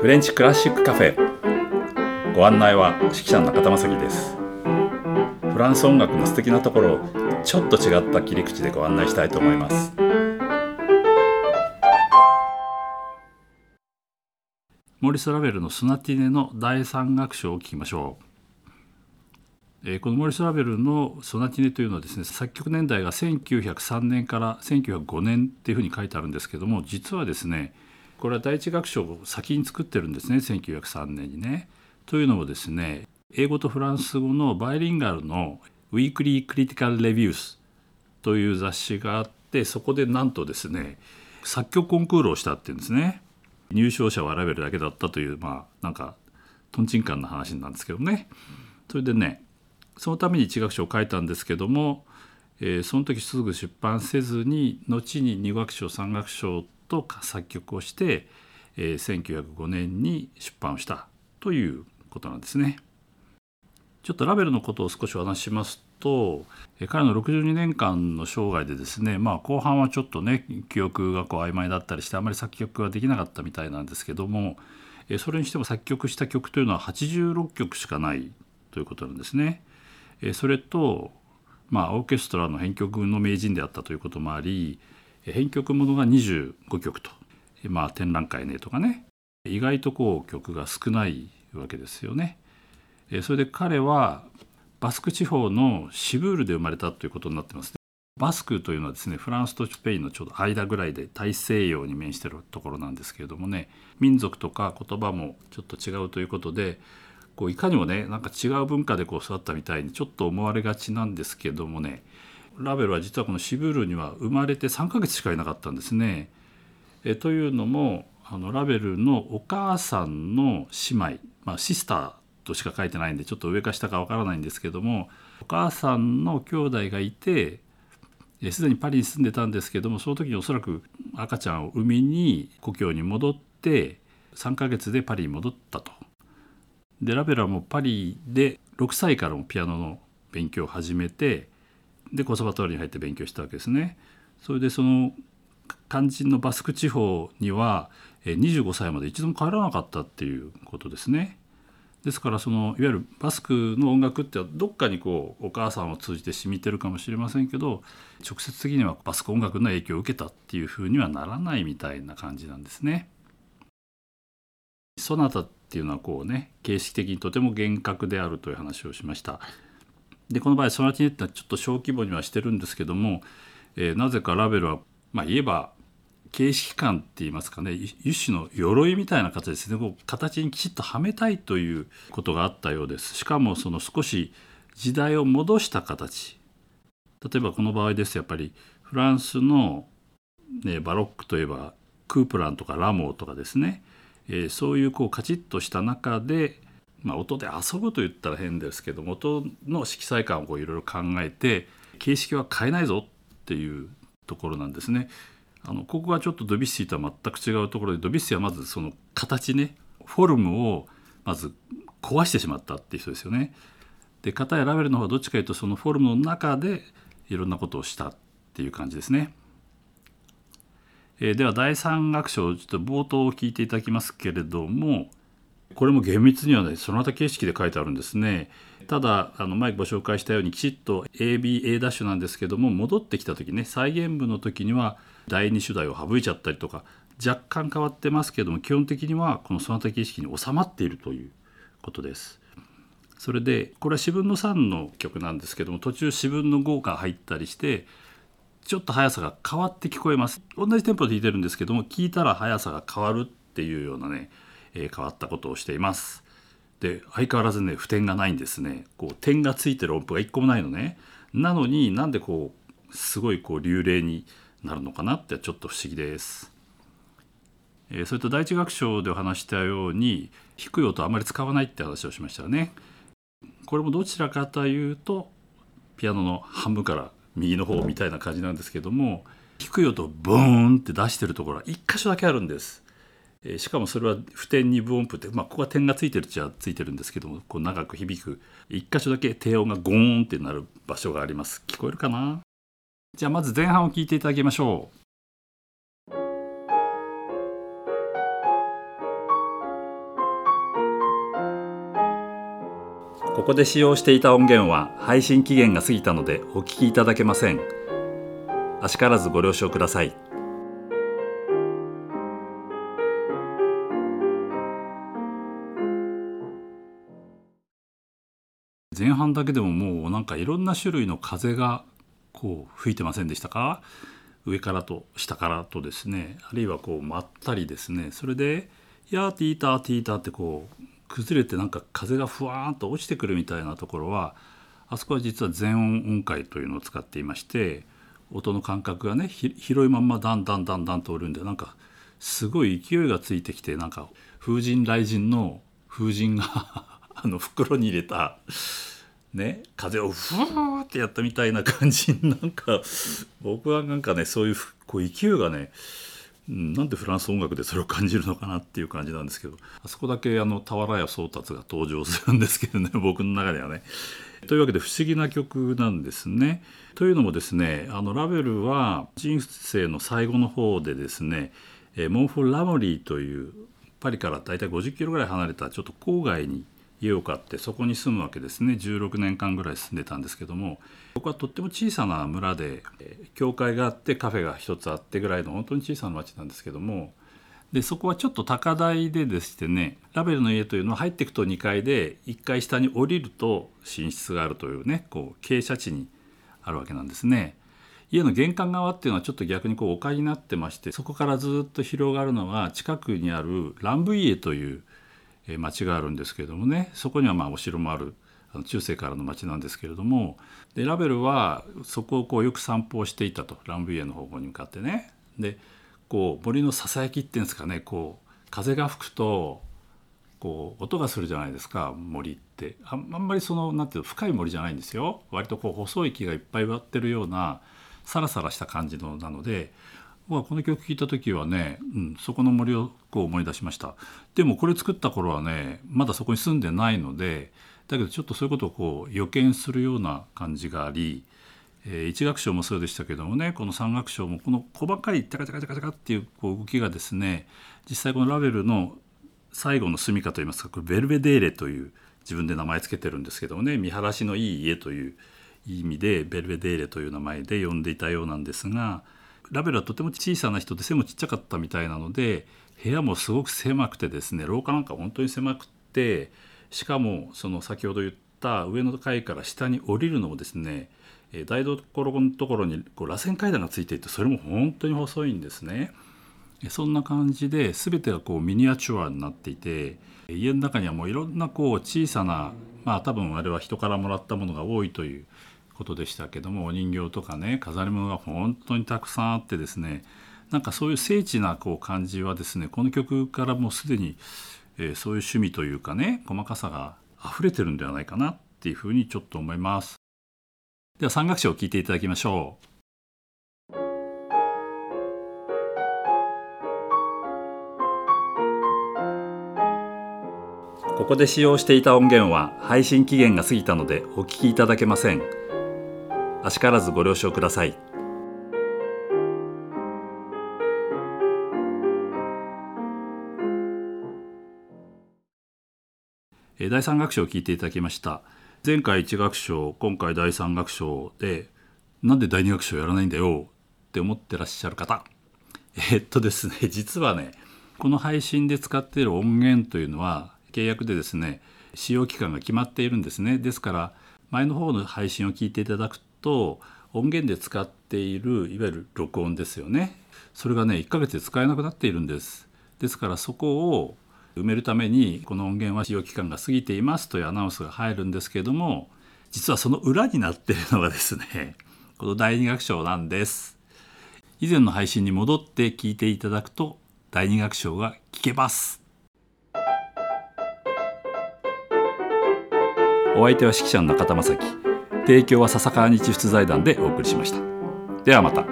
フレンチクラシックカフェ。ご案内は指揮者の中田正樹です。フランス音楽の素敵なところをちょっと違った切り口でご案内したいと思います。モリス・ラベルのソナティネの第三楽章を聞きましょう、え、このモリス・ラベルのソナティネというのはですね作曲年代が1903年から1905年っていうふうに書いてあるんですけども実はですねこれは第一楽章を先に作ってるんですね1903年にね。というのもですね英語とフランス語のバイリンガルの「ウィークリー・クリティカル・レビュース」という雑誌があってそこでなんとですね作曲コンクールをしたっていうんですね。入賞者はラベルだけだったというまあなんかとんちんかんな話なんですけどね。それでねそのために一楽章を書いたんですけども、えー、その時すぐ出版せずに後に二楽章三楽章と作曲をして、えー、1905年に出版をしたということなんですね。ちょっとラベルのことを少しお話ししますとえ彼の62年間の生涯でですねまあ後半はちょっとね記憶がこう曖昧だったりしてあまり作曲ができなかったみたいなんですけどもえそれにしても作曲した曲というのは86曲しかないということなんですね。それとまあオーケストラの編曲の名人であったということもあり編曲ものが25曲とまあ展覧会ねとかね意外とこう曲が少ないわけですよね。それで彼はバスク地方のシブールで生まれたということになってます。バスクというのはですねフランスとスペインのちょうど間ぐらいで大西洋に面してるところなんですけれどもね民族とか言葉もちょっと違うということでこういかにもねなんか違う文化でこう育ったみたいにちょっと思われがちなんですけどもねラベルは実はこのシブールには生まれて3ヶ月しかいなかったんですね。えというのもあのラベルのお母さんの姉妹、まあ、シスターとしか書いてないんでちょっと上か下かわからないんですけどもお母さんの兄弟がいてすでにパリに住んでたんですけどもその時におそらく赤ちゃんを産みに故郷に戻って3ヶ月でパリに戻ったと。でラベルはもうパリで6歳からもピアノの勉強を始めてでコンサバトリに入って勉強したわけですね。それでその肝心のバスク地方には25歳まで一度も帰らなかったっていうことですね。ですからそのいわゆるバスクの音楽ってどっかにこうお母さんを通じて染みてるかもしれませんけど直接的にはバスク音楽の影響を受けたっていうふうにはならないみたいな感じなんですね。ソナタっっていうのはこうね形式的にとても厳格であるという話をしました。でこの場合ソナティネってのはちょっと小規模にはしてるんですけども、えー、なぜかラベルはまあ言えば形式感って言いますかね一種の鎧みたいな形ですね。こう形にきちっとはめたいということがあったようです。しかもその少し時代を戻した形。例えばこの場合です。やっぱりフランスの、ね、バロックといえばクープランとかラモーとかですね、え、そういうこうカチッとした中でまあ、音で遊ぶと言ったら変ですけど音の色彩感をいろいろ考えて形式は変えないぞっていうところなんですね。あのここがちょっとドビュッシーとは全く違うところでドビュッシーはまずその形ねフォルムをまず壊してしまったっていう人ですよね。で片やラベルの方はどっちかというとそのフォルムの中でいろんなことをしたっていう感じですね。えー、では第3楽章ちょっと冒頭を聞いていただきますけれどもこれも厳密にはねその他形式で書いてあるんですね。ただあの前ご紹介したようにきちっと ABA ダッシュなんですけども戻ってきた時ね再現部の時には第二主題を省いちゃったりとか若干変わってますけども基本的にはこのその他形式に収まっているということです。それでこれは四分の3の曲なんですけども途中四分の5が入ったりしてちょっと速さが変わって聞こえます同じテンポで弾いてるんですけども聞いたら速さが変わるっていうようなねえ変わったことをしています。で相変わらずね譜点がないんですねこう点がついてる音符が1個もないのねなのになんでこうすごいこう流麗になるのかなってちょっと不思議です。えー、それと第一楽章でお話したように低い音あまり使わないって話をしましたよね。これもどちらかというとピアノの半分から右の方みたいな感じなんですけども低い音をボーンって出してるところは1箇所だけあるんです。えー、しかもそれは普天二分音符って、まあ、ここは点がついてるっちゃついてるんですけどもこう長く響く一箇所だけ低音がゴーンってなる場所があります。聞こえるかな？じゃあまず前半を聞いていただきましょう。ここで使用していた音源は配信期限が過ぎたのでお聞きいただけません。あしからずご了承ください。前半だけでももうなんかいろんな種類の風がこう吹いてませんでしたか？上からと下からとですね。あるいはこうまったりですね。それで「やーティーターティーター」ってこう崩れてなんか風がふわーんと落ちてくるみたいなところはあそこは実は全音音階というのを使っていまして音の感覚がね広いまんまだんだんだんだんとおるんでなんかすごい勢いがついてきてなんか風神雷神の風神が あの袋に入れたね風をふーってやったみたいな感じになんか僕はなんかねそういうこう勢いがねなんでフランス音楽でそれを感じるのかなっていう感じなんですけどあそこだけあの俵屋宗達が登場するんですけどね 僕の中ではね。というわけで不思議な曲なんですね。というのもですねあのラベルは人生の最後の方でですねモンフォ・ラモリーというパリから大体50キロぐらい離れたちょっと郊外に家を買ってそこに住むわけですね16年間ぐらい住んでたんですけども僕はとっても小さな村で教会があってカフェが一つあってぐらいの本当に小さな町なんですけどもでそこはちょっと高台ででしてねラベルの家というのは入っていくと2階で1階下に降りると寝室があるというねこう傾斜地にあるわけなんですね。家の玄関側っていうのはちょっと逆にこう丘になってましてそこからずっと広がるのが近くにあるランブイエという町があるんですけれどもねそこにはまあお城もあるあの中世からの町なんですけれどもでラベルはそこをこうよく散歩をしていたとランブイエの方向に向かってね。でこう森のささやきっていうんですかねこう風が吹くとこう音がするじゃないですか森ってあんまりそのなんていう深い森じゃないんですよ割とこう細い木がいっぱい植わってるようなサラサラした感じのなのではこの曲聴いた時はね、うん、そこの森をこう思い出しました。でもこれ作った頃はねまだそこに住んでないのでだけどちょっとそういうことをこう予見するような感じがあり、えー、一楽章もそうでしたけどもねこの三楽章もこの細かいチャカチャカチャカチャカっていうこう動きがですね実際このラベルの最後の住みかといいますかこれベルベデーレという自分で名前つけてるんですけどもね見晴らしのいい家という意味でベルベデーレという名前で呼んでいたようなんですがラベルはとても小さな人で背もちっちゃかったみたいなので部屋もすごく狭くてですね廊下なんか本当に狭くてしかもその先ほど言った上の階から下に降りるのもですね台所のところにこう螺旋階段がついていてそれも本当に細いんですね。そんな感じで全てがこうミニアチュアになっていて家の中にはもういろんなこう小さなまあ多分あれは人からもらったものが多いということでしたけどもお人形とかね飾り物が本当にたくさんあってですねなんかそういう精緻なこう感じはですねこの曲からもうすでに、えー、そういう趣味というかね細かさが溢れてるんではないかなっていうふうにちょっと思います。では三楽章を聴いていただきましょう。ここで使用していた音源は配信期限が過ぎたのでお聞きいただけません。あしからずご了承ください。第三楽章を聞いていただきました。前回一楽章今回第三楽章でなんで第二楽章やらないんだよって思ってらっしゃる方。えっとですね実はねこの配信で使っている音源というのは契約でですね使用期間が決まっているんですね。ですから前の方の配信を聞いていただくと音源で使っているいわゆる録音ですよね。それがね1ヶ月で使えなくなっているんです。ですからそこを埋めるためにこの音源は使用期間が過ぎていますというアナウンスが入るんですけども実はその裏になっているのがですね この第二楽章なんです。以前の配信に戻って聞いていただくと第二楽章が聞けます。お相手は指揮者の中田正樹。提供は笹川日出財団でお送りしました。ではまた。